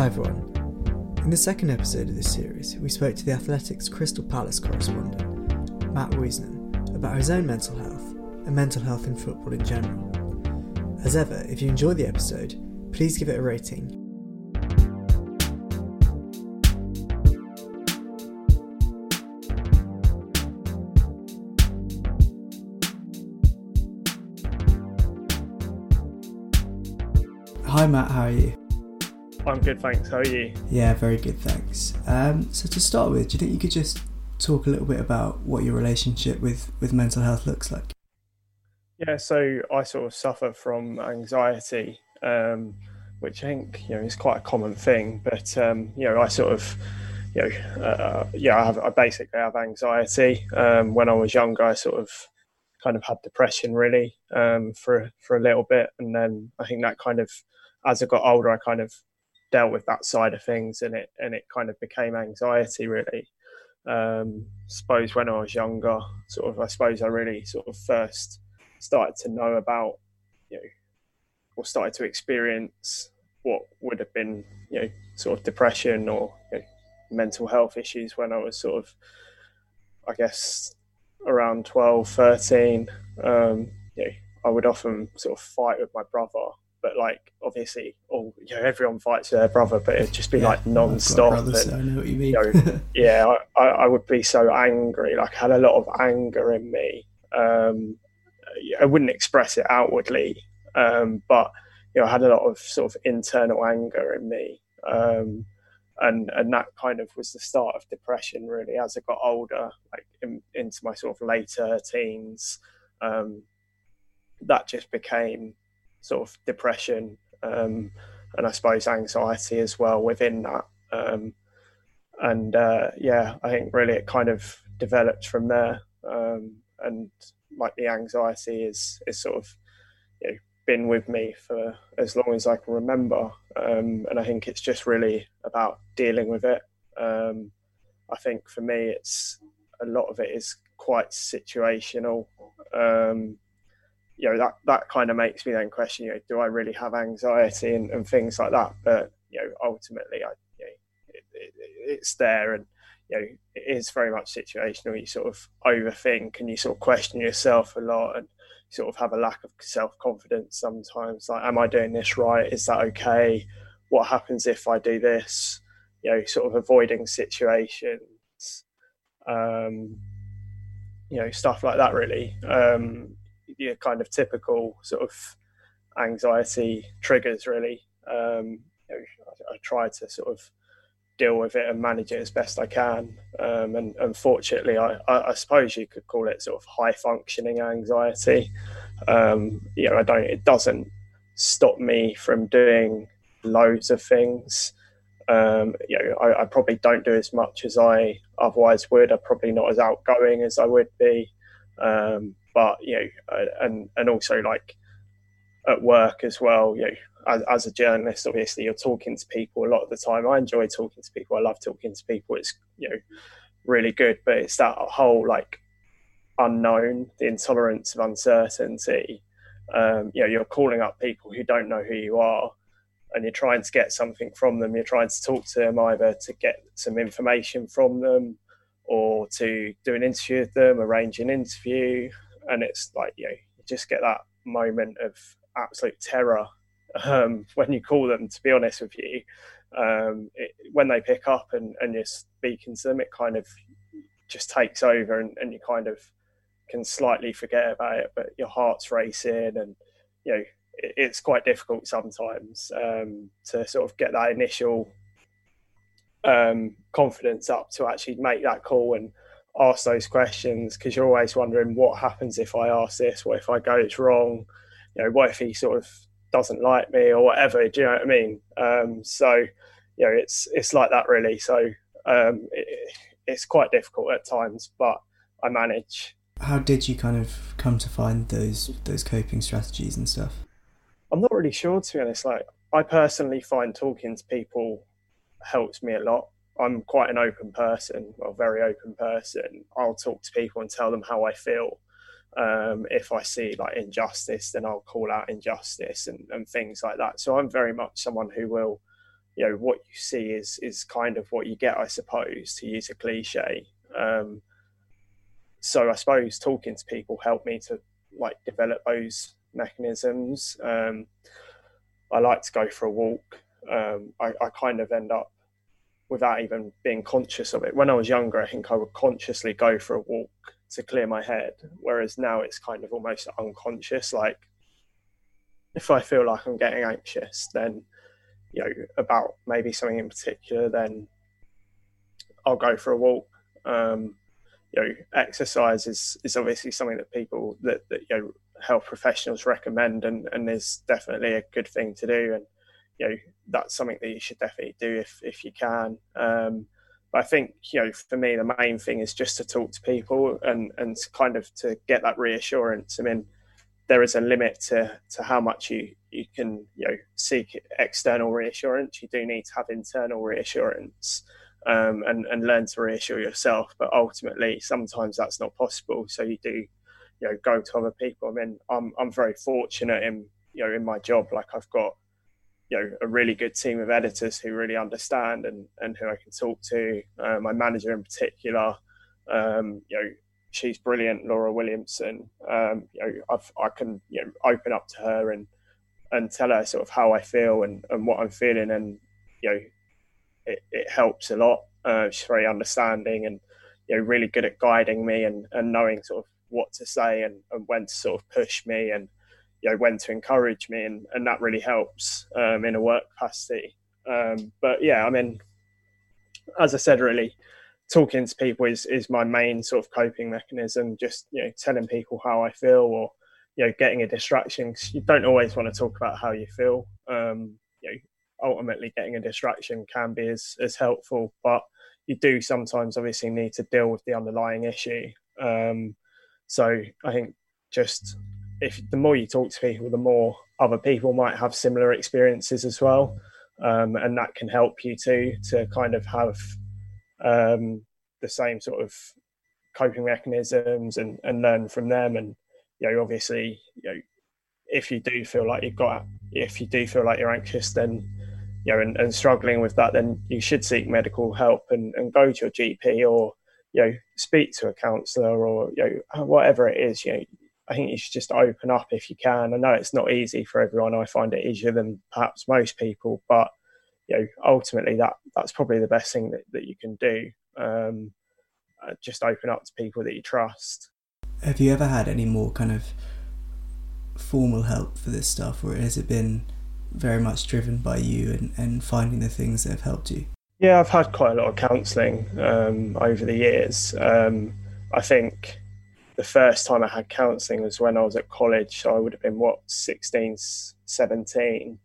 Hi everyone. In the second episode of this series, we spoke to the Athletic's Crystal Palace correspondent, Matt Woosnam, about his own mental health and mental health in football in general. As ever, if you enjoyed the episode, please give it a rating. Hi Matt, how are you? I'm good, thanks. How are you? Yeah, very good, thanks. Um, so to start with, do you think you could just talk a little bit about what your relationship with, with mental health looks like? Yeah, so I sort of suffer from anxiety, um, which I think you know is quite a common thing. But um, you know, I sort of, you know, uh, yeah, I, have, I basically have anxiety. Um, when I was younger, I sort of kind of had depression really um, for for a little bit, and then I think that kind of, as I got older, I kind of dealt with that side of things, and it and it kind of became anxiety really. Um, suppose when I was younger, sort of, I suppose I really sort of first started to know about, you know, or started to experience what would have been, you know, sort of depression or you know, mental health issues when I was sort of, I guess, around 12, 13. Um, you know, I would often sort of fight with my brother, but like obviously, all you know, everyone fights with their brother, but it'd just be yeah, like non-stop. And, so I know what you mean. you know, yeah, I, I, would be so angry. Like I had a lot of anger in me. Um, I wouldn't express it outwardly, um, but you know, I had a lot of sort of internal anger in me, um, and and that kind of was the start of depression. Really, as I got older, like in, into my sort of later teens, um, that just became sort of depression, um, and I suppose anxiety as well within that. Um, and uh, yeah, I think really it kind of developed from there, um, and like the anxiety is is sort of you know been with me for as long as I can remember, um, and I think it's just really about dealing with it. Um, I think for me, it's a lot of it is quite situational. Um, you know that that kind of makes me then question, you know, do I really have anxiety and, and things like that? But you know, ultimately, I you know, it, it, it's there and you know, it is very much situational. You sort of overthink and you sort of question yourself a lot and sort of have a lack of self confidence sometimes. Like, am I doing this right? Is that okay? What happens if I do this? You know, sort of avoiding situations, um, you know, stuff like that, really. Um, yeah, kind of typical sort of anxiety triggers, really. Um, I, I try to sort of deal with it and manage it as best I can. Um, and unfortunately, I, I, I, suppose you could call it sort of high functioning anxiety. Um, you know, I don't. It doesn't stop me from doing loads of things. Um, you know, I, I, probably don't do as much as I otherwise would. I'm probably not as outgoing as I would be. Um, but you know, and and also like at work as well. You know, as, as, a journalist, obviously you're talking to people a lot of the time. I enjoy talking to people. I love talking to people. It's you know really good, but it's that whole like unknown, the intolerance of uncertainty. Um, you know, you're calling up people who don't know who you are, and you're trying to get something from them. You're trying to talk to them either to get some information from them or to do an interview with them, arrange an interview, and it's like you know, you just get that moment of absolute terror um, when you call them. To be honest with you, um, it, when they pick up and, and you're speaking to them, it kind of just takes over, and, and you kind of can slightly forget about it. But your heart's racing, and you know it, it's quite difficult sometimes um, to sort of get that initial um, confidence up to actually make that call and ask those questions because you're always wondering what happens if I ask this, what if I go it's wrong, you know, what if he sort of doesn't like me or whatever. Do you know what I mean? Um, so, you know, it's it's like that really. So um, it, it's quite difficult at times, but I manage. How did you kind of come to find those those coping strategies and stuff? I'm not really sure to be honest. Like I personally find talking to people helps me a lot. I'm quite an open person, well, very open person. I'll talk to people and tell them how I feel. Um, if I see like injustice, then I'll call out injustice and, and things like that. So I'm very much someone who will you know what you see is is kind of what you get, I suppose, to use a cliche. Um, so I suppose talking to people helped me to like develop those mechanisms. Um, I like to go for a walk. Um, I, I, kind of end up without even being conscious of it. When I was younger, I think I would consciously go for a walk to clear my head, whereas now it's kind of almost unconscious. Like if I feel like I'm getting anxious, then you know about maybe something in particular, then I'll go for a walk. Um, you know, exercise is is obviously something that people that that you know health professionals recommend, and and is definitely a good thing to do, and you know that's something that you should definitely do if if you can. Um, but I think you know, for me, the main thing is just to talk to people and and kind of to get that reassurance. I mean, there is a limit to to how much you you can you know seek external reassurance. You do need to have internal reassurance um, and and learn to reassure yourself. But ultimately, sometimes that's not possible. So you do you know go to other people. I mean, I'm I'm very fortunate in you know in my job. Like I've got you know a really good team of editors who really understand and and who I can talk to. Uh, my manager in particular, um, you know, she's brilliant, Laura Williamson. Um, you know, I've, I can you know open up to her and and tell her sort of how I feel and, and what I'm feeling, and you know, it, it helps a lot. Uh, she's very understanding and you know really good at guiding me and, and knowing sort of what to say and, and when to sort of push me and you know when to encourage me and, and that really helps um, in a work capacity. Um, but yeah i mean as i said really talking to people is, is my main sort of coping mechanism just you know telling people how i feel or you know getting a distraction because you don't always want to talk about how you feel. Um, you know ultimately getting a distraction can be as, as helpful but you do sometimes obviously need to deal with the underlying issue. Um, so i think just if the more you talk to people, the more other people might have similar experiences as well, um, and that can help you too to kind of have um, the same sort of coping mechanisms and, and learn from them. And you know, obviously, you know, if you do feel like you've got, if you do feel like you're anxious, then you know, and, and struggling with that, then you should seek medical help and, and go to your GP or you know speak to a counsellor or you know whatever it is. You know, I think you should just open up if you can. I know it's not easy for everyone. I find it easier than perhaps most people, but you know, ultimately that that's probably the best thing that, that you can do. Um, uh, just open up to people that you trust. Have you ever had any more kind of formal help for this stuff, or has it been very much driven by you and, and finding the things that have helped you? Yeah, I've had quite a lot of counselling um, over the years. Um, I think the first time I had counselling was when I was at college. So I would have been, what, 16, 17.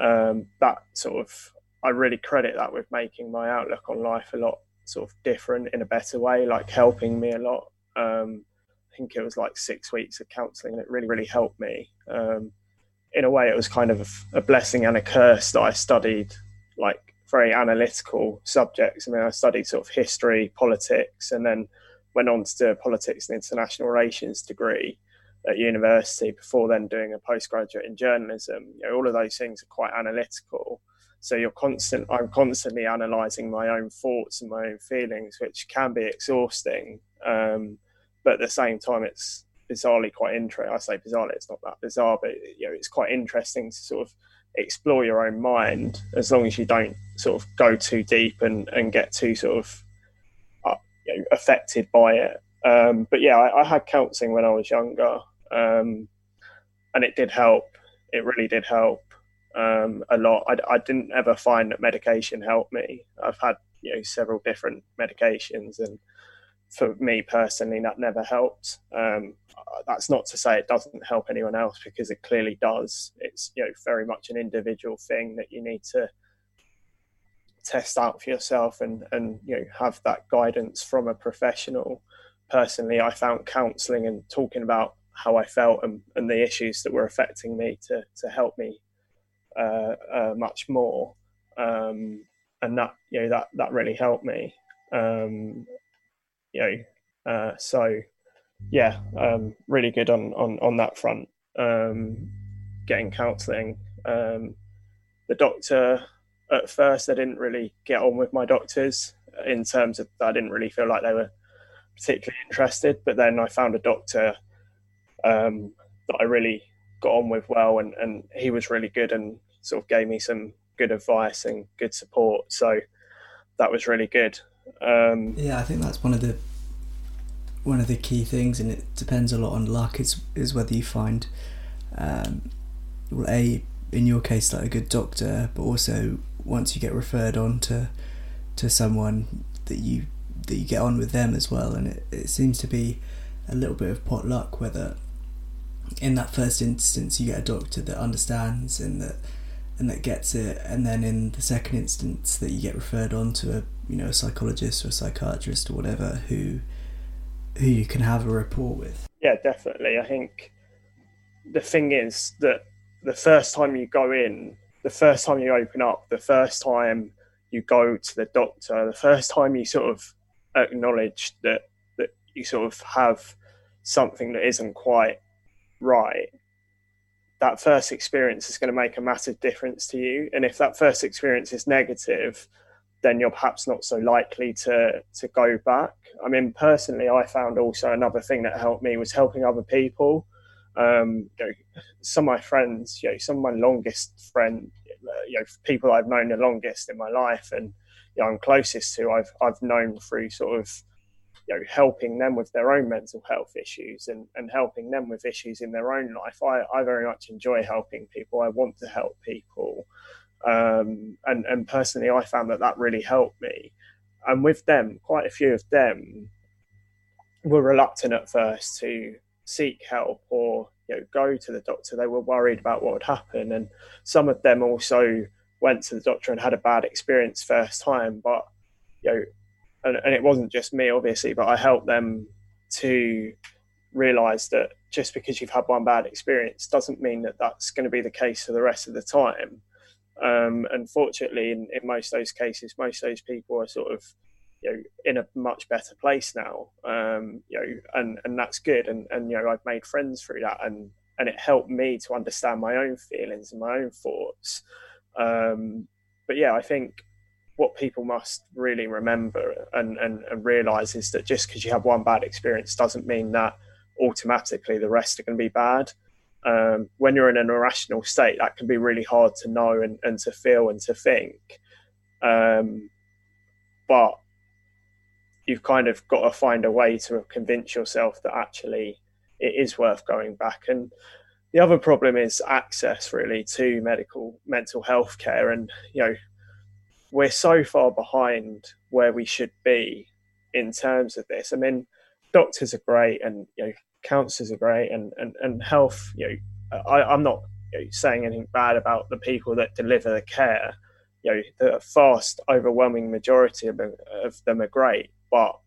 Um, that sort of, I really credit that with making my outlook on life a lot sort of different in a better way, like helping me a lot. Um, I think it was like six weeks of counselling and it really, really helped me. Um, in a way, it was kind of a blessing and a curse that I studied like very analytical subjects. I mean, I studied sort of history, politics, and then went on to do a politics and international relations degree at university before then doing a postgraduate in journalism. You know, all of those things are quite analytical. So you're constant. I'm constantly analysing my own thoughts and my own feelings, which can be exhausting. Um, but at the same time, it's bizarrely quite interesting. I say bizarrely, it's not that bizarre, but you know, it's quite interesting to sort of explore your own mind as long as you don't sort of go too deep and, and get too sort of you know, affected by it. Um, but yeah, I, I, had counselling when I was younger, um, and it did help. It really did help um, a lot. I, I, didn't ever find that medication helped me. I've had you know several different medications, and for me personally, that never helped. Um, that's not to say it doesn't help anyone else because it clearly does. It's you know very much an individual thing that you need to test out for yourself and and you know have that guidance from a professional. Personally i found counseling and talking about how i felt and, and the issues that were affecting me to to help me uh, uh, much more. Um, and that you know that that really helped me. Um, you know uh, so yeah um, really good on on on that front um, getting counseling um, the doctor at first I didn't really get on with my doctors in terms of I didn't really feel like they were particularly interested. But then I found a doctor um, that I really got on with well, and, and he was really good and sort of gave me some good advice and good support. So that was really good. Um, yeah, I think that's one of the one of the key things, and it depends a lot on luck. Is is whether you find, um, well, a in your case like a good doctor, but also once you get referred on to to someone that you that you get on with them as well, and it, it seems to be a little bit of pot luck whether in that first instance you get a doctor that understands and that and that gets it. And then in the second instance that you get referred on to a you know a psychologist or a psychiatrist or whatever who who you can have a rapport with. Yeah definitely. I think the thing is that the first time you go in the first time you open up the first time you go to the doctor the first time you sort of acknowledge that that you sort of have something that isn't quite right, that first experience is going to make a massive difference to you. And if that first experience is negative, then you're perhaps not so likely to to go back. I mean, personally, I found also another thing that helped me was helping other people. Um, you know, some of my friends, you know, some of my longest friends, you know, people I've known the longest in my life, and you know, I'm closest to, I've I've known through sort of you know helping them with their own mental health issues and, and helping them with issues in their own life. I, I very much enjoy helping people. I want to help people. Um, and and personally i found that that really helped me. And with them quite a few of them were reluctant at first to seek help or you know go to the doctor they were worried about what would happen and some of them also went to the doctor and had a bad experience first time but you know and, and it wasn't just me, obviously, but I helped them to realize that just because you've had one bad experience doesn't mean that that's going to be the case for the rest of the time. Um, unfortunately, in, in most of those cases, most of those people are sort of you know in a much better place now. Um, you know, and and that's good. And and you know, I've made friends through that, and and it helped me to understand my own feelings and my own thoughts. Um, but yeah, I think what people must really remember and, and, and realize is that just because you have one bad experience doesn't mean that automatically the rest are going to be bad. Um, when you're in an irrational state, that can be really hard to know and, and to feel and to think. Um, but you've kind of got to find a way to convince yourself that actually it is worth going back. And the other problem is access really to medical mental health care. And, you know, we're so far behind where we should be in terms of this. I mean, doctors are great, and you know, counsellors are great, and and and health. You know, I, am not you know, saying anything bad about the people that deliver the care. You know, the vast, overwhelming majority of, of them are great, but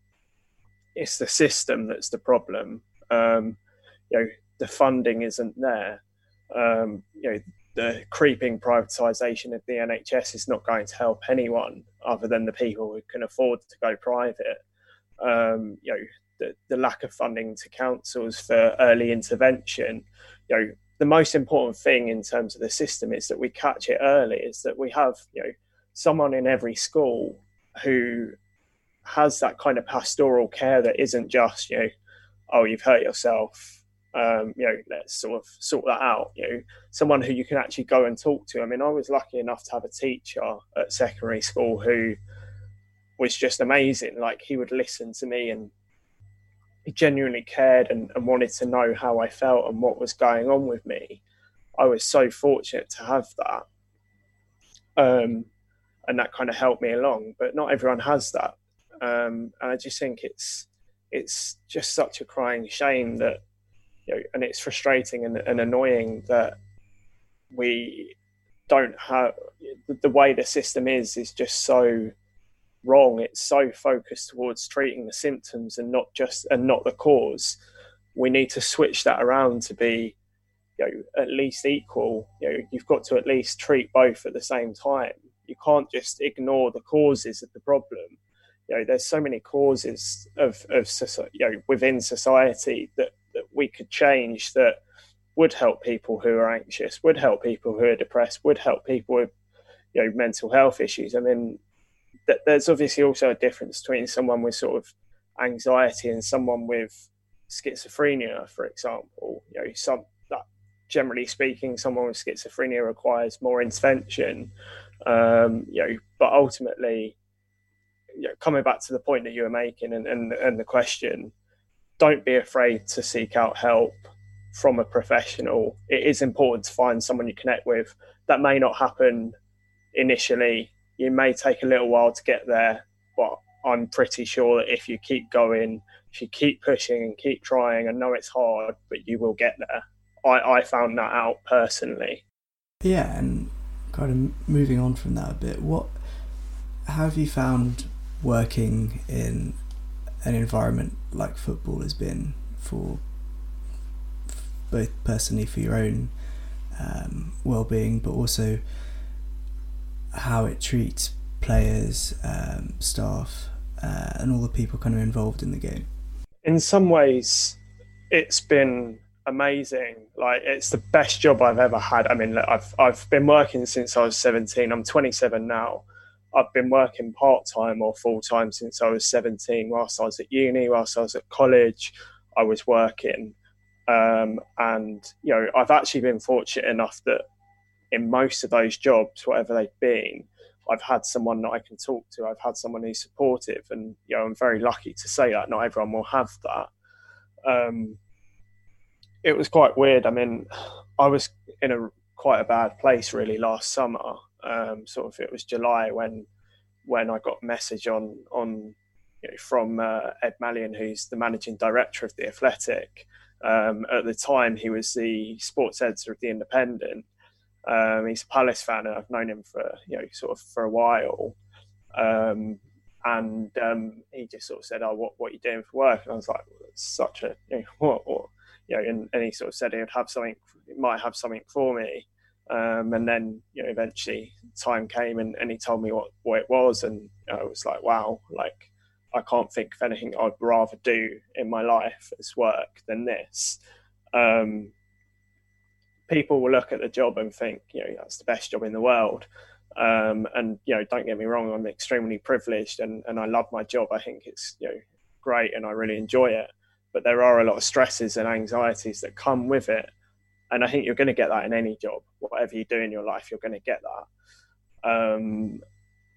it's the system that's the problem. Um, you know, the funding isn't there. Um, you know, the creeping privatisation of the NHS is not going to help anyone other than the people who can afford to go private. Um, you know, the, the lack of funding to councils for early intervention. You know, the most important thing in terms of the system is that we catch it early. Is that we have you know someone in every school who has that kind of pastoral care that isn't just you know, oh you've hurt yourself um, you know, let's sort of sort that out. You know, someone who you can actually go and talk to. I mean, I was lucky enough to have a teacher at secondary school who was just amazing. Like he would listen to me and he genuinely cared and, and wanted to know how I felt and what was going on with me. I was so fortunate to have that. Um, and that kind of helped me along. But not everyone has that. Um, and I just think it's it's just such a crying shame that you know, and it's frustrating and, and annoying that we don't have the way the system is is just so wrong. It's so focused towards treating the symptoms and not just and not the cause. We need to switch that around to be you know at least equal. You know you've got to at least treat both at the same time. You can't just ignore the causes of the problem you know there's so many causes of of you know within society that that we could change that would help people who are anxious, would help people who are depressed, would help people with you know mental health issues. I mean, th- there's obviously also a difference between someone with sort of anxiety and someone with schizophrenia, for example. You know, some that generally speaking, someone with schizophrenia requires more intervention. Um, you know, but ultimately, you know, coming back to the point that you were making and, and, and the question, don't be afraid to seek out help from a professional. It is important to find someone you connect with. That may not happen initially. You may take a little while to get there, but I'm pretty sure that if you keep going, if you keep pushing and keep trying, I know it's hard, but you will get there. I, I found that out personally. Yeah, and kind of moving on from that a bit, what how have you found working in an environment like football has been for both personally for your own um, well-being, but also how it treats players, um, staff, uh, and all the people kind of involved in the game. In some ways, it's been amazing. Like it's the best job I've ever had. I mean, I've I've been working since I was 17. I'm 27 now. I've been working part time or full time since I was 17. Whilst I was at uni, whilst I was at college, I was working. Um, and you know, I've actually been fortunate enough that in most of those jobs, whatever they've been, I've had someone that I can talk to. I've had someone who's supportive, and you know, I'm very lucky to say that. Not everyone will have that. Um, it was quite weird. I mean, I was in a quite a bad place really last summer. Um, sort of, it was July when when I got message on on you know, from uh, Ed Malyon, who's the managing director of the Athletic. Um, at the time, he was the sports editor of the Independent. Um, he's a Palace fan, and I've known him for you know sort of for a while. Um, and um, he just sort of said, "Oh, what what are you doing for work?" And I was like, well, "Such a you know, what, what you know," and, and, he sort of said he'd have something, might have something for me. Um, and then you know, eventually time came, and, and he told me what what it was, and I was like, "Wow!" Like I can't think of anything I'd rather do in my life as work than this. Um, people will look at the job and think, you know, that's the best job in the world. Um, and you know, don't get me wrong, I'm extremely privileged and, and I love my job. I think it's you know great and I really enjoy it. But there are a lot of stresses and anxieties that come with it. And I think you're going to get that in any job, whatever you do in your life, you're going to get that. Um,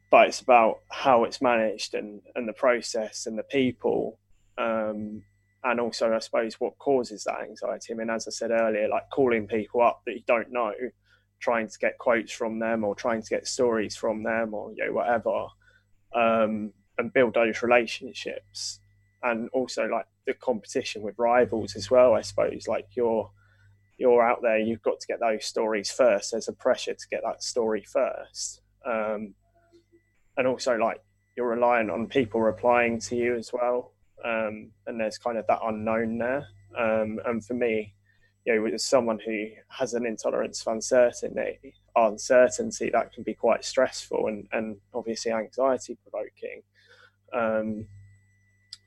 but it's about how it's managed and, and the process and the people um, and also I suppose what causes that anxiety. I mean, as I said earlier, like calling people up that you don't know, trying to get quotes from them or trying to get stories from them or you know whatever, um, and build those relationships, and also like the competition with rivals as well. I suppose like you're you're out there, you've got to get those stories first. There's a pressure to get that story first, um, and also like you're relying on people replying to you as well um, and there's kind of that unknown there. Um, and for me, you know, as someone who has an intolerance of uncertainty, uncertainty that can be quite stressful and, and obviously anxiety provoking. Um,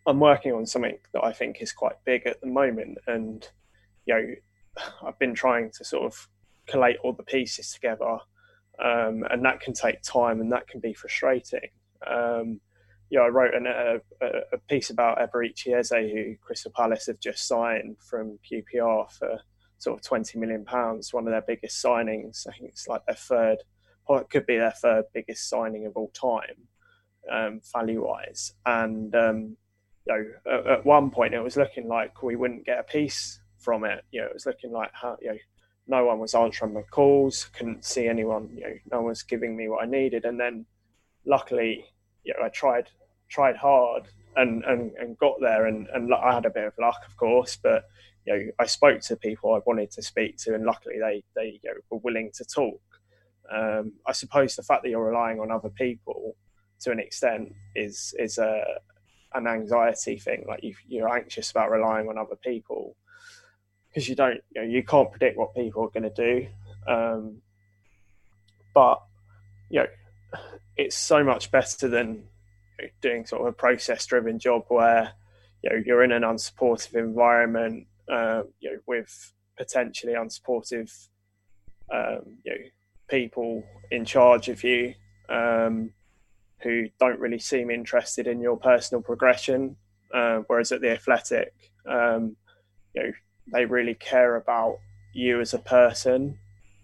I'm working on something that I think is quite big at the moment, and you know, I've been trying to sort of collate all the pieces together, um, and that can take time and that can be frustrating. Um, yeah, I wrote an, a, a, piece about Eberechi Eze, who Crystal Palace have just signed from QPR for sort of twenty million pounds, one of their biggest signings. I think it's like their third, or it could be their third biggest signing of all time, um, value wise. And um, you know, at, at, one point it was looking like we wouldn't get a piece from it. You know, it was looking like you know. No one was answering my calls. Couldn't see anyone. You know, no one was giving me what I needed. And then, luckily, you know, I tried tried hard and, and, and got there and, and I had a bit of luck of course but you know I spoke to people I wanted to speak to and luckily they they you know, were willing to talk um, I suppose the fact that you're relying on other people to an extent is is a an anxiety thing like you, you're anxious about relying on other people because you don't you know you can't predict what people are going to do um, but you know it's so much better than doing sort of a process driven job where you know you're in an unsupportive environment uh, you know with potentially unsupportive um, you know people in charge of you um, who don't really seem interested in your personal progression. Uh, whereas at the Athletic, um, you know, they really care about you as a person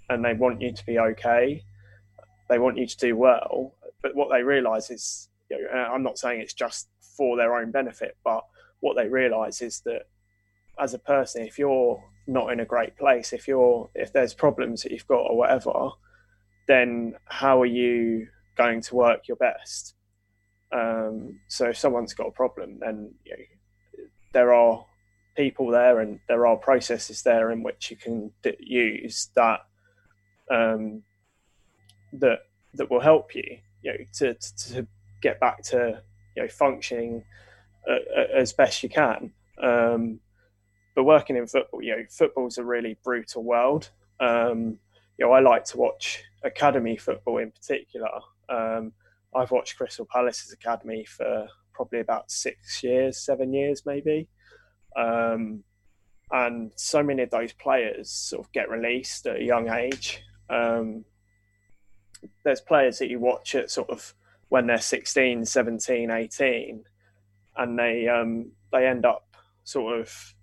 and they want you to be okay. They want you to do well. But what they realise is, you know, I'm not saying it's just for their own benefit, but what they realise is that as a person, if you're not in a great place, if you're if there's problems that you've got or whatever, then how are you going to work your best? Um, so if someone's got a problem, then you know, there are people there and there are processes there in which you can d- use that um, that that will help you, you know, to, to get back to you know functioning uh, uh, as best you can. Um, but working in football, you know, football's a really brutal world. Um, you know, I like to watch academy football in particular. Um, I've watched Crystal Palace's academy for probably about six years, seven years, maybe. Um, and so many of those players sort of get released at a young age. Um, there's players that you watch at sort of when they're 16, 17, 18, and they um, they end up sort of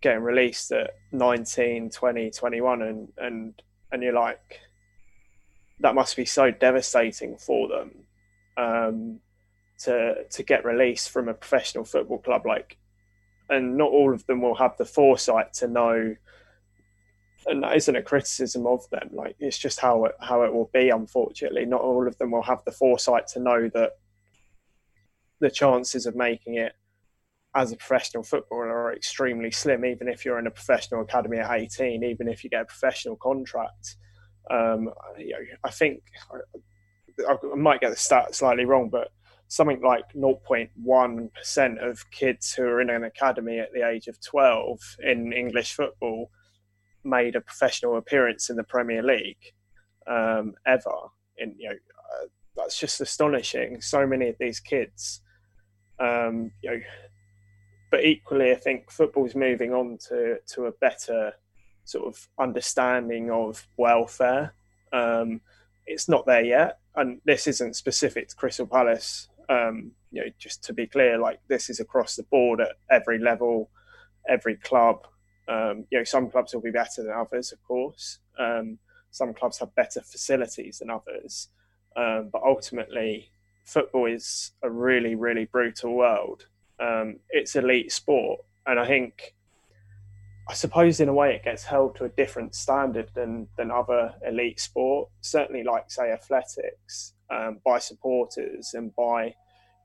getting released at 19, 20, 21, and and and you're like, that must be so devastating for them um, to to get released from a professional football club. Like, and not all of them will have the foresight to know. And that isn't a criticism of them. Like it's just how it how it will be. Unfortunately, not all of them will have the foresight to know that the chances of making it as a professional footballer are extremely slim. Even if you're in a professional academy at 18, even if you get a professional contract, um, you know, I think I, I, might get the stat slightly wrong, but something like 0.1% of kids who are in an academy at the age of 12 in English football made a professional appearance in the Premier League um, ever. And you know, uh, that's just astonishing. So many of these kids, um, you know, but equally, I think football's moving on to to a better sort of understanding of welfare. Um, it's not there yet, and this isn't specific to Crystal Palace. Um, you know, just to be clear, like this is across the board at every level, every club. Um, you know, some clubs will be better than others, of course. Um, some clubs have better facilities than others, um, but ultimately, football is a really, really brutal world. Um, it's elite sport, and I think I suppose in a way it gets held to a different standard than than other elite sport. Certainly, like say athletics, um, by supporters and by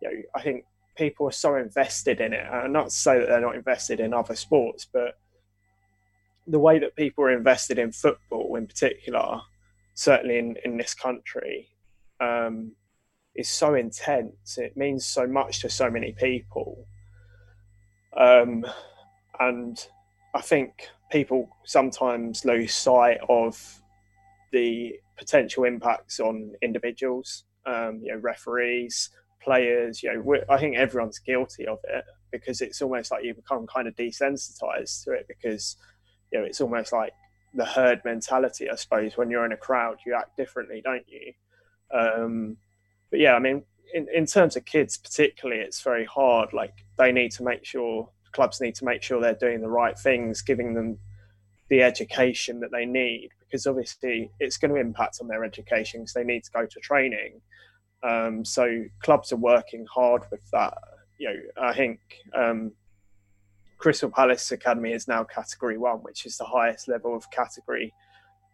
you know, I think people are so invested in it. And not to say that they're not invested in other sports, but the way that people are invested in football, in particular, certainly in in this country, um, is so intense. It means so much to so many people. Um, and I think people sometimes lose sight of the potential impacts on individuals, um, you know, referees, players. You know, I think everyone's guilty of it because it's almost like you become kind of desensitized to it because you know it's almost like the herd mentality. I suppose when you're in a crowd, you act differently, don't you? Um, but yeah, I mean, in, in terms of kids particularly, it's very hard. Like they need to make sure clubs need to make sure they're doing the right things, giving them the education that they need, because obviously it's going to impact on their education because they need to go to training. Um, so clubs are working hard with that. You know, I think um, Crystal Palace Academy is now Category One, which is the highest level of category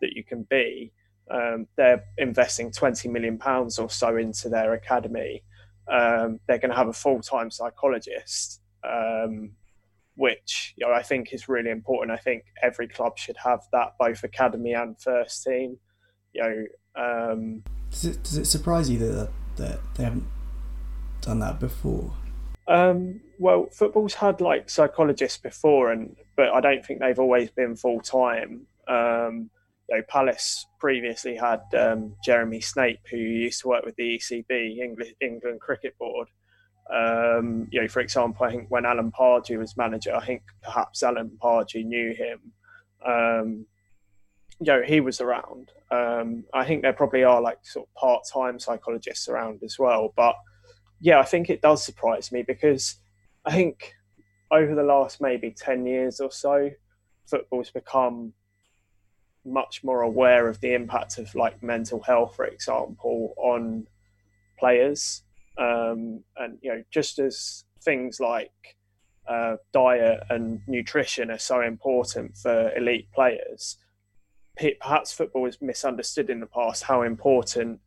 that you can be. Um, they're investing twenty million pounds or so into their academy. Um, they're going to have a full-time psychologist um, which you know I think is really important. I think every club should have that, both academy and first team. You know, um, does it does it surprise you that that they haven't done that before? Um, well, football's had like psychologists before, and but I don't think they've always been full time. Um, you know, Palace previously had um, Jeremy Snape, who used to work with the ECB, English, England Cricket Board, um, you know, for example, I think when Alan Pardew was manager, I think perhaps Alan Pardew knew him. Um, you know, he was around. Um, I think there probably are like sort of part-time psychologists around as well, but yeah, I think it does surprise me because I think over the last maybe ten years or so, football's become much more aware of the impact of like mental health, for example, on players, um, and you know, just as things like uh, diet and nutrition are so important for elite players. Perhaps football is misunderstood in the past how important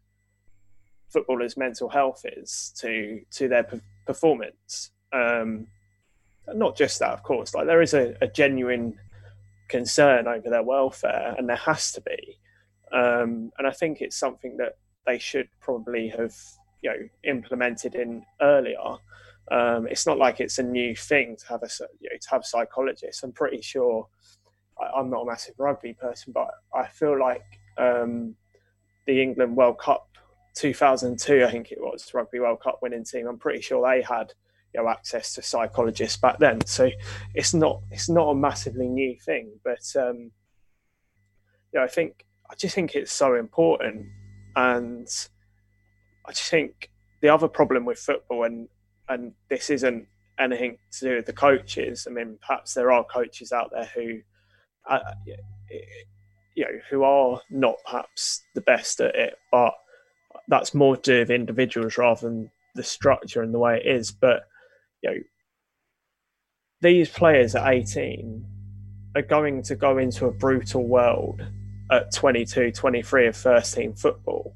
footballers' mental health is to to their performance. Um, not just that, of course. Like there is a, a, genuine concern over their welfare, and there has to be. Um, and I think it's something that they should probably have, you know, implemented in earlier. Um, it's not like it's a new thing to have a you know, to have psychologists. I'm pretty sure. I, am not a massive rugby person, but I feel like um, the England World Cup 2002, I think it was Rugby World Cup winning team. I'm pretty sure they had you know access to psychologists back then. So it's not it's not a massively new thing, but um, I think I just think it's so important, and I just think the other problem with football, and and this isn't anything to do with the coaches. I mean, perhaps there are coaches out there who, uh, you know, who are not perhaps the best at it, but that's more to do with individuals rather than the structure and the way it is. But you know, these players at 18 are going to go into a brutal world at 22, 23 of first team football.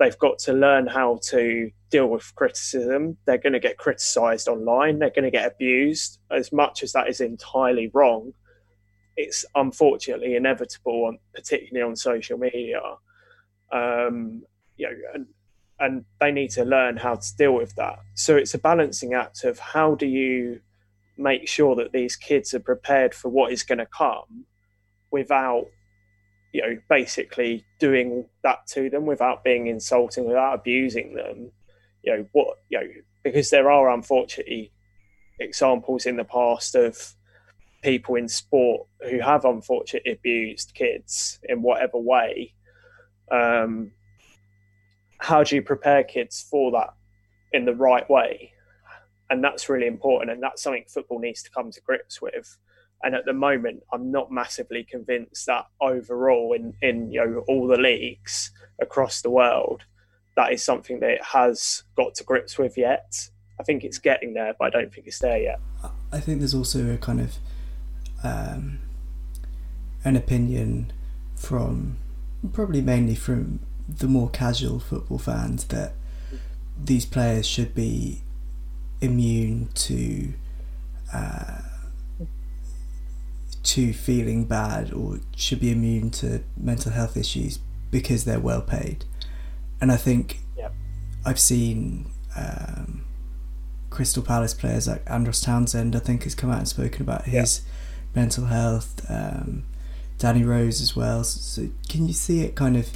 They've got to learn how to deal with criticism. They're going to get criticised online. They're going to get abused. As much as that is entirely wrong, it's unfortunately inevitable, particularly on social media. Um, you know, and and they need to learn how to deal with that. So it's a balancing act of how do you make sure that these kids are prepared for what is going to come without you know basically doing that to them without being insulting without abusing them you know what you know because there are unfortunately examples in the past of people in sport who have unfortunately abused kids in whatever way um, how do you prepare kids for that in the right way? And that's really important. And that's something football needs to come to grips with. And at the moment, I'm not massively convinced that overall, in, in you know all the leagues across the world, that is something that it has got to grips with yet. I think it's getting there, but I don't think it's there yet. I think there's also a kind of um, an opinion from probably mainly from the more casual football fans that these players should be immune to uh, to feeling bad or should be immune to mental health issues because they're well paid. And I think yep. I've seen um, Crystal Palace players like Andros Townsend, I think, has come out and spoken about his yep. mental health. Um, Danny Rose as well. So, can you see it kind of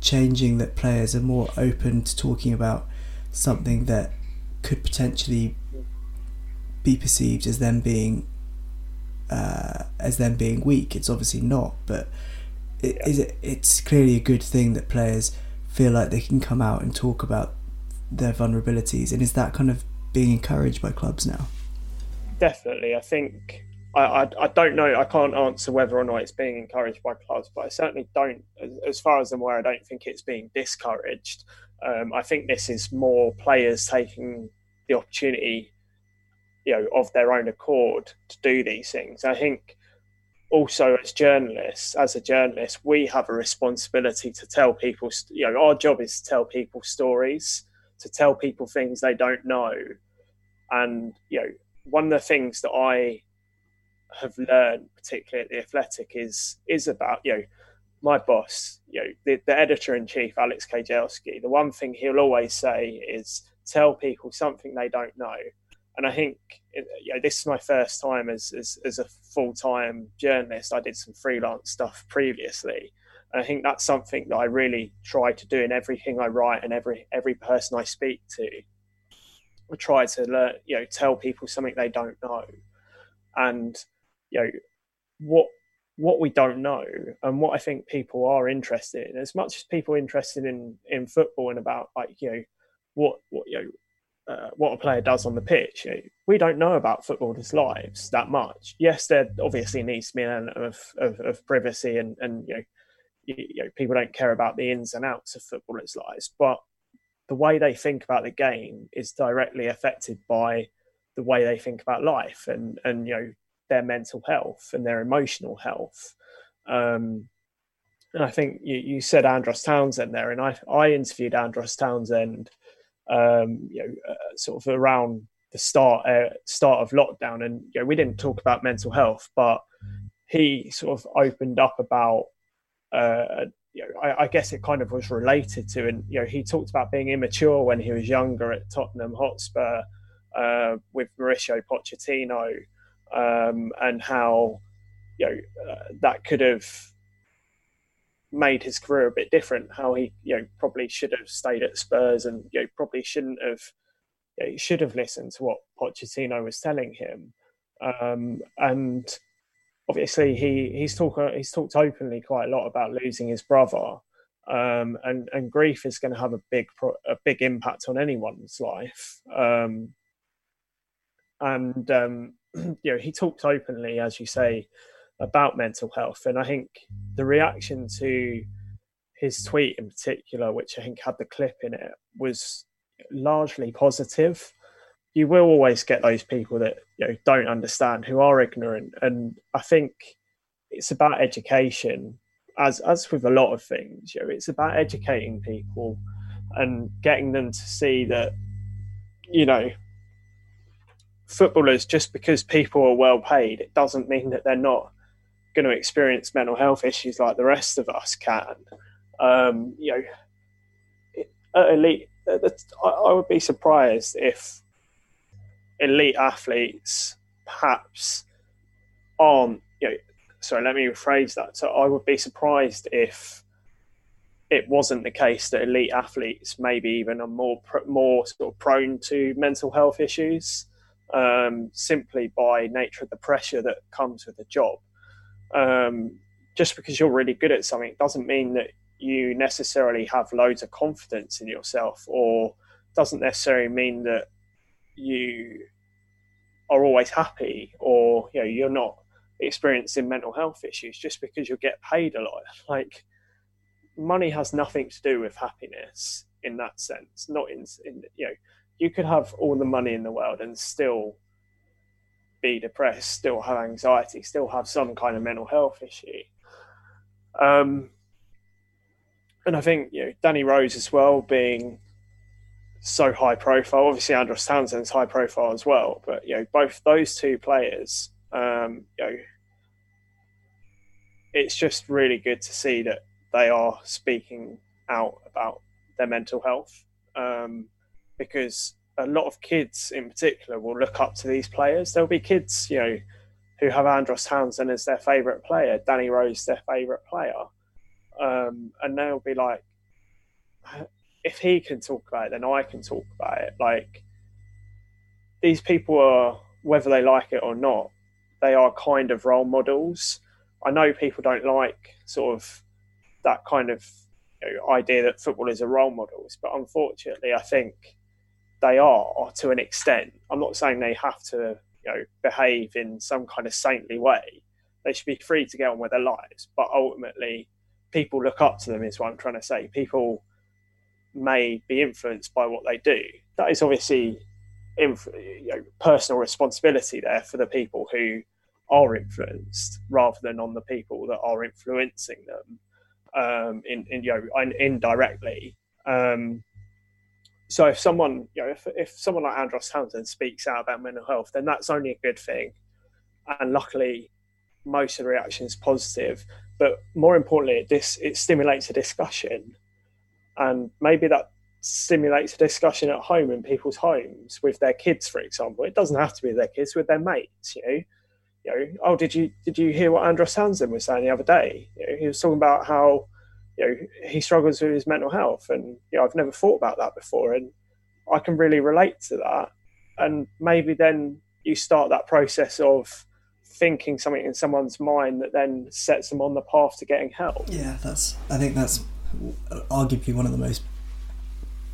changing that players are more open to talking about something that could potentially be perceived as them being uh, as them being weak. It's obviously not, but it, yeah. is it? It's clearly a good thing that players feel like they can come out and talk about their vulnerabilities, and is that kind of being encouraged by clubs now? Definitely, I think I, I, I, don't know. I can't answer whether or not it's being encouraged by clubs, but I certainly don't, as far as I'm aware, I don't think it's being discouraged. Um, I think this is more players taking the opportunity, you know, of their own accord to do these things. I think also as journalists, as a journalist, we have a responsibility to tell people, you know, our job is to tell people stories, to tell people things they don't know. And, you know, one of the things that I have learned, particularly at the Athletic, is is about you know my boss, you know the, the editor in chief, Alex Kay-Jelski. The one thing he'll always say is tell people something they don't know. And I think you know, this is my first time as as, as a full time journalist. I did some freelance stuff previously. And I think that's something that I really try to do in everything I write and every every person I speak to. I try to learn, you know, tell people something they don't know. And you know what what we don't know and what I think people are interested in, as much as people are interested in in football and about like you know what what you know uh, what a player does on the pitch. We don't know about footballers' lives that much. Yes, there obviously needs to be an element of, of, of privacy, and and you know, you, you know, people don't care about the ins and outs of footballers' lives, but the way they think about the game is directly affected by the way they think about life and and you know their mental health and their emotional health. Um, and I think you, you said Andros Townsend there, and I I interviewed Andros Townsend um, you know, uh, sort of around the start uh, start of lockdown, and you know, we didn't talk about mental health, but he sort of opened up about. Uh, you know, I, I, guess it kind of was related to, and you know, he talked about being immature when he was younger at Tottenham Hotspur uh, with Mauricio Pochettino, um, and how you know uh, that could have made his career a bit different. How he, you know, probably should have stayed at Spurs, and you know, probably shouldn't have. You know, should have listened to what Pochettino was telling him, um, and obviously he he's talked he's talked openly quite a lot about losing his brother, um, and and grief is going to have a big pro- a big impact on anyone's life. Um, and um, you know, he talked openly, as you say, about mental health. And I think the reaction to his tweet in particular, which I think had the clip in it, was largely positive. You will always get those people that you know don't understand, who are ignorant, and I think it's about education, as as with a lot of things. You know, it's about educating people and getting them to see that you know footballers just because people are well paid it doesn't mean that they're not going to experience mental health issues like the rest of us can. Um, you know, at elite, I would be surprised if elite athletes perhaps aren't. You know, sorry, let me rephrase that. So I would be surprised if it wasn't the case that elite athletes maybe even are more more sort of prone to mental health issues um, simply by nature of the pressure that comes with the job um, just because you're really good at something doesn't mean that you necessarily have loads of confidence in yourself or doesn't necessarily mean that you are always happy or you know you're not experiencing mental health issues just because you get paid a lot. Like money has nothing to do with happiness in that sense not in, in you know you could have all the money in the world and still be depressed, still have anxiety, still have some kind of mental health issue. Um, and I think you know Danny Rose as well being so high profile. Obviously, Andros Townsend's high profile as well, but you know both those two players, um, you know, it's just really good to see that they are speaking out about their mental health um, because a lot of kids in particular will look up to these players. There'll be kids, you know, who have Andros Townsend as their favourite player, Danny Rose their favourite player. Um, and they'll be like, if he can talk about it, then I can talk about it. Like, these people are, whether they like it or not, they are kind of role models. I know people don't like sort of that kind of you know, idea that football is a role models, but unfortunately, I think they are to an extent. I'm not saying they have to, you know, behave in some kind of saintly way. They should be free to get on with their lives, but ultimately, people look up to them. Is what I'm trying to say. People may be influenced by what they do. That is obviously, inf- you know, personal responsibility there for the people who are influenced, rather than on the people that are influencing them. Um, in, in you know, indirectly. Um, so if someone, you know, if, if someone like Andros Townsend speaks out about mental health, then that's only a good thing. And luckily, most of the reaction is positive. But more importantly, this it stimulates a discussion, and maybe that stimulates a discussion at home in people's homes with their kids, for example. It doesn't have to be their kids, with their mates. You know, you know, oh, did you did you hear what Andros Townsend was saying the other day? You know, he was talking about how you know he struggles with his mental health and you know I've never thought about that before and I can really relate to that and maybe then you start that process of thinking something in someone's mind that then sets them on the path to getting help. Yeah, that's. I think that's arguably one of the most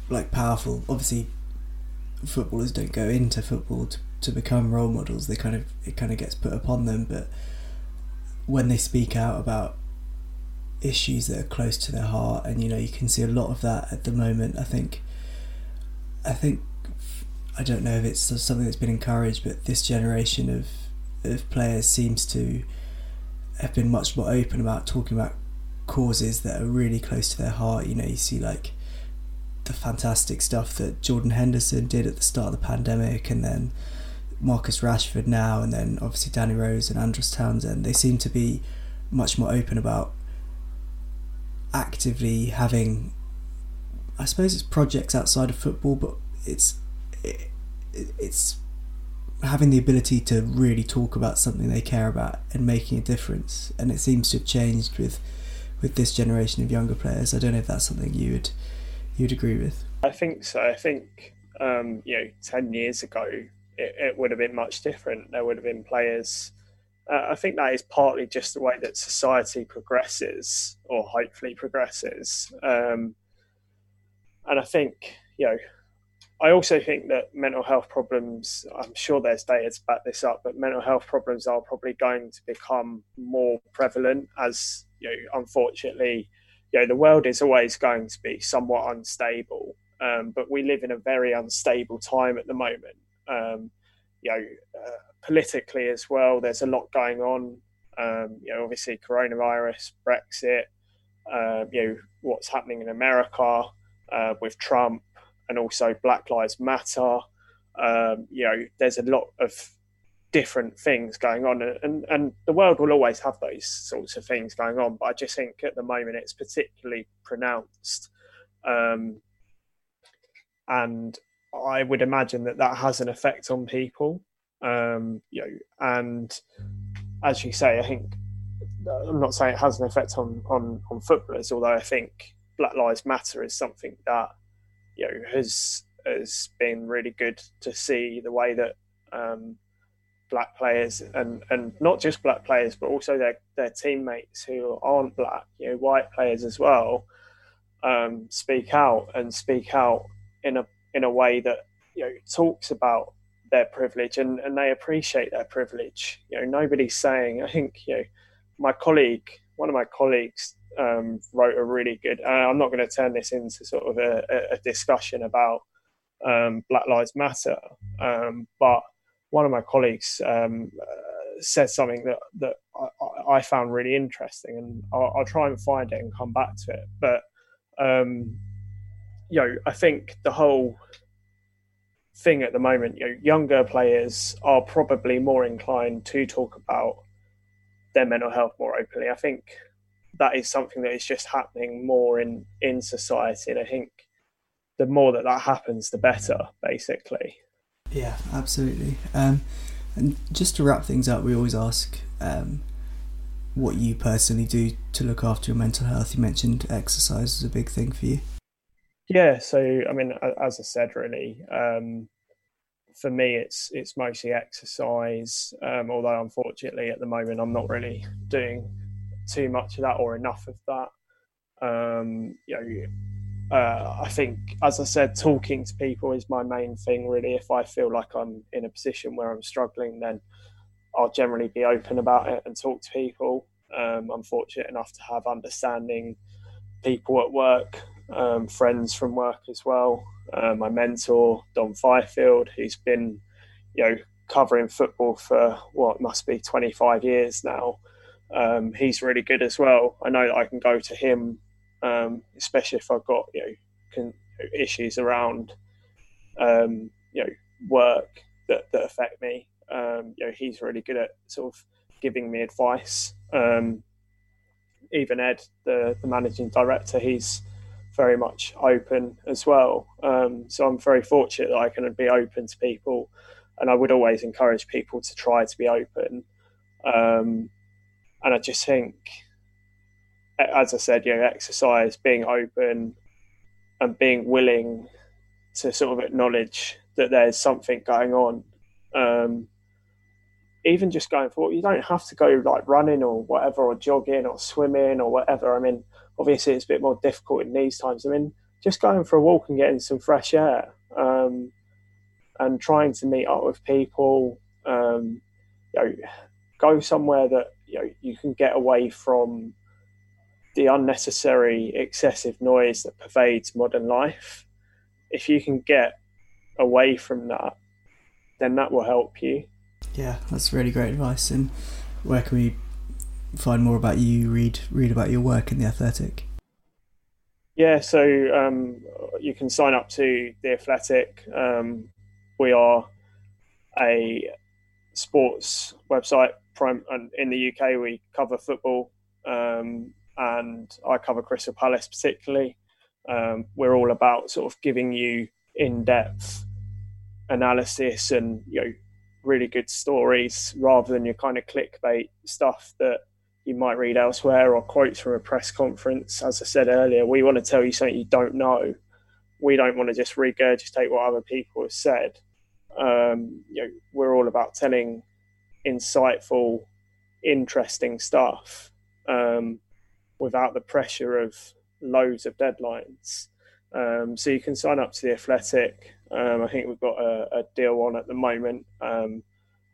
like powerful. Obviously, footballers don't go into football to, to become role models. They kind of it kind of gets put upon them, but when they speak out about issues that are close to their heart, and you know you can see a lot of that at the moment. I think. I think I don't know if it's something that's been encouraged, but this generation of of players seems to have been much more open about talking about causes that are really close to their heart. You know, you see like the fantastic stuff that Jordan Henderson did at the start of the pandemic, and then Marcus Rashford now, and then obviously Danny Rose and Andros Townsend. They seem to be much more open about actively having, I suppose it's projects outside of football, but it's it, it's having the ability to really talk about something they care about and making a difference. And it seems to have changed with with this generation of younger players. I don't know if that's something you would you'd agree with. I think so. I think um, you know, ten years ago, it, it, would have been much different. There would have been players. Uh, I think that is partly just the way that society progresses, or hopefully progresses. Um, and I think you know I also think that mental health problems, I'm sure there's data to back this up, but mental health problems are probably going to become more prevalent as, you know, unfortunately, you know, the world is always going to be somewhat unstable. Um, but we live in a very unstable time at the moment. Um, you know, uh, politically as well, there's a lot going on. Um, you know, obviously coronavirus, Brexit, uh, you know, what's happening in America uh, with Trump, and also Black Lives Matter. Um, you know, there's a lot of different things going on, and and the world will always have those sorts of things going on. But I just think at the moment it's particularly pronounced, um, and I would imagine that that has an effect on people. Um, you know, and as you say, I think I'm not saying it has an effect on on on footballers, although I think Black Lives Matter is something that you know has has been really good to see the way that um, black players and and not just black players but also their their teammates who aren't black you know white players as well um, speak out and speak out in a in a way that you know talks about their privilege and, and they appreciate their privilege you know nobody's saying i think you know my colleague one of my colleagues um, wrote a really good. Uh, I'm not going to turn this into sort of a, a discussion about um, Black Lives Matter, um, but one of my colleagues um, uh, said something that that I, I, found really interesting, and I'll, I'll, try and find it and come back to it. But um, you know, I think the whole thing at the moment, you know, younger players are probably more inclined to talk about their mental health more openly. I think that is something that is just happening more in in society and i think the more that that happens the better basically. Yeah absolutely. Um, and just to wrap things up we always ask um, what you personally do to look after your mental health. You mentioned exercise is a big thing for you yeah so i mean as i said really um, for me it's it's mostly exercise um, although unfortunately at the moment i'm not really doing too much of that or enough of that. Um, you know, uh, I think, as I said, talking to people is my main thing. Really, if I feel like I'm in a position where I'm struggling, then I'll generally be open about it and talk to people. Um, I'm fortunate enough to have understanding people at work, um, friends from work as well. Uh, my mentor, Dom Fifield, who's been, you know, covering football for what must be 25 years now um, he's really good as well. I know that I can go to him, um, especially if I've got you know issues around um, you know work that, that affect me. Um, you know, he's really good at sort of giving me advice. Um, even Ed, the, the managing director, he's very much open as well. Um, so I'm very fortunate that I can be open to people, and I would always encourage people to try to be open. Um, and I just think, as I said, you know, exercise, being open, and being willing to sort of acknowledge that there's something going on, um, even just going for you don't have to go like running or whatever or jogging or swimming or whatever. I mean, obviously it's a bit more difficult in these times. I mean, just going for a walk and getting some fresh air um, and trying to meet up with people. Um, you know, go somewhere that you know you can get away from the unnecessary excessive noise that pervades modern life. If you can get away from that, then that will help you. Yeah, that's really great advice. And where can we find more about you? Read read about your work in the Athletic. Yeah, so um, you can sign up to the Athletic. Um, we are a sports website. Prime and in the UK, we cover football, um, and I cover Crystal Palace particularly. Um, we're all about sort of giving you in-depth analysis and you know really good stories rather than your kind of clickbait stuff that you might read elsewhere or quotes from a press conference. As I said earlier, we want to tell you something you don't know. We don't want to just regurgitate what other people have said. Um, you know, we're all about telling insightful, interesting stuff um, without the pressure of loads of deadlines. Um, so you can sign up to the Athletic. Um, I think we've got a, a, deal on at the moment. Um,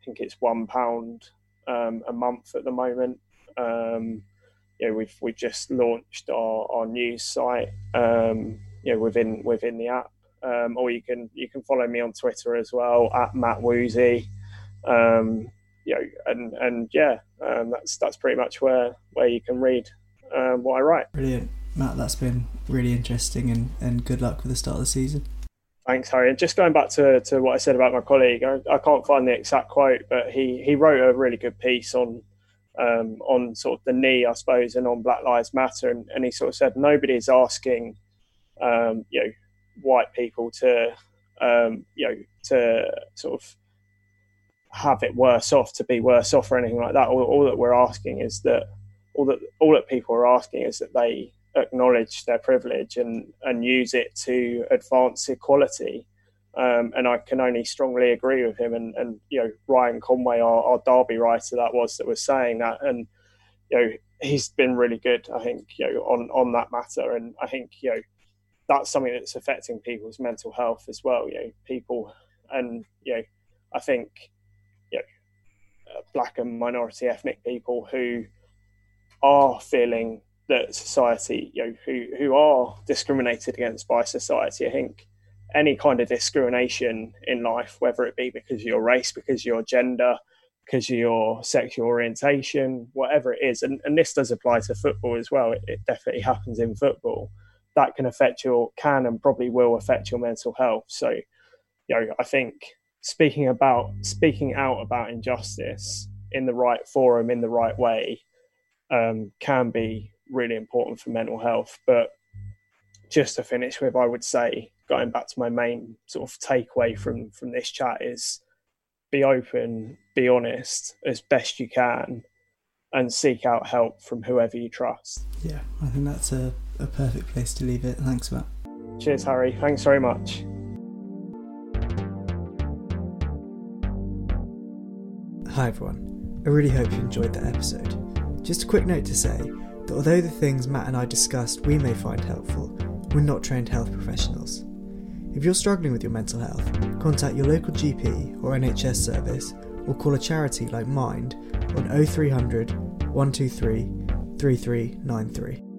I think it's one pound um, a month at the moment. Um, you know, we've we've just launched our, our news site. Um, you know, within within the app, um, or you can you can follow me on Twitter as well at Matt Woozy. you know, and and yeah, um, that's that's pretty much where where you can read what I write. Brilliant. Matt, that's been really interesting and, and good luck with the start of the season. Thanks, Harry. And just going back to, to what I said about my colleague, I, I can't find the exact quote, but he, he wrote a really good piece on um, on sort of the knee, I suppose, and on Black Lives Matter. And, and he sort of said nobody's asking, um, you know, white people to, um, you know, to sort of have it worse off, to be worse off, or anything like that. All, all that we're asking is that all that all that people are asking is that they acknowledge their privilege and, and use it to advance equality. Um, and I can only strongly agree with him. And, and you know, Ryan Conway, our, our Derby writer, that was that was saying that, and you know, he's been really good. I think you know on on that matter, and I think you know that's something that's affecting people's mental health as well. You know, people, and you know, I think you know, uh, black and minority ethnic people who are feeling that society, you know, who who are discriminated against by society. I think any kind of discrimination in life, whether it be because of your race, because of your gender, because of your sexual orientation, whatever it is, and, and this does apply to football as well. It, it definitely happens in football. That can affect your can and probably will affect your mental health. So, you know, I think speaking about speaking out about injustice in the right forum in the right way um, can be really important for mental health. But just to finish with, I would say, going back to my main sort of takeaway from from this chat is be open, be honest as best you can, and seek out help from whoever you trust. Yeah, I think that's a, a perfect place to leave it. Thanks, Matt. Cheers, Harry. Thanks very much. Hi, everyone. I really hope you enjoyed that episode. Just a quick note to say that although the things Matt and I discussed we may find helpful, we're not trained health professionals. If you're struggling with your mental health, contact your local GP or NHS service or call a charity like Mind on 0300 123 3393.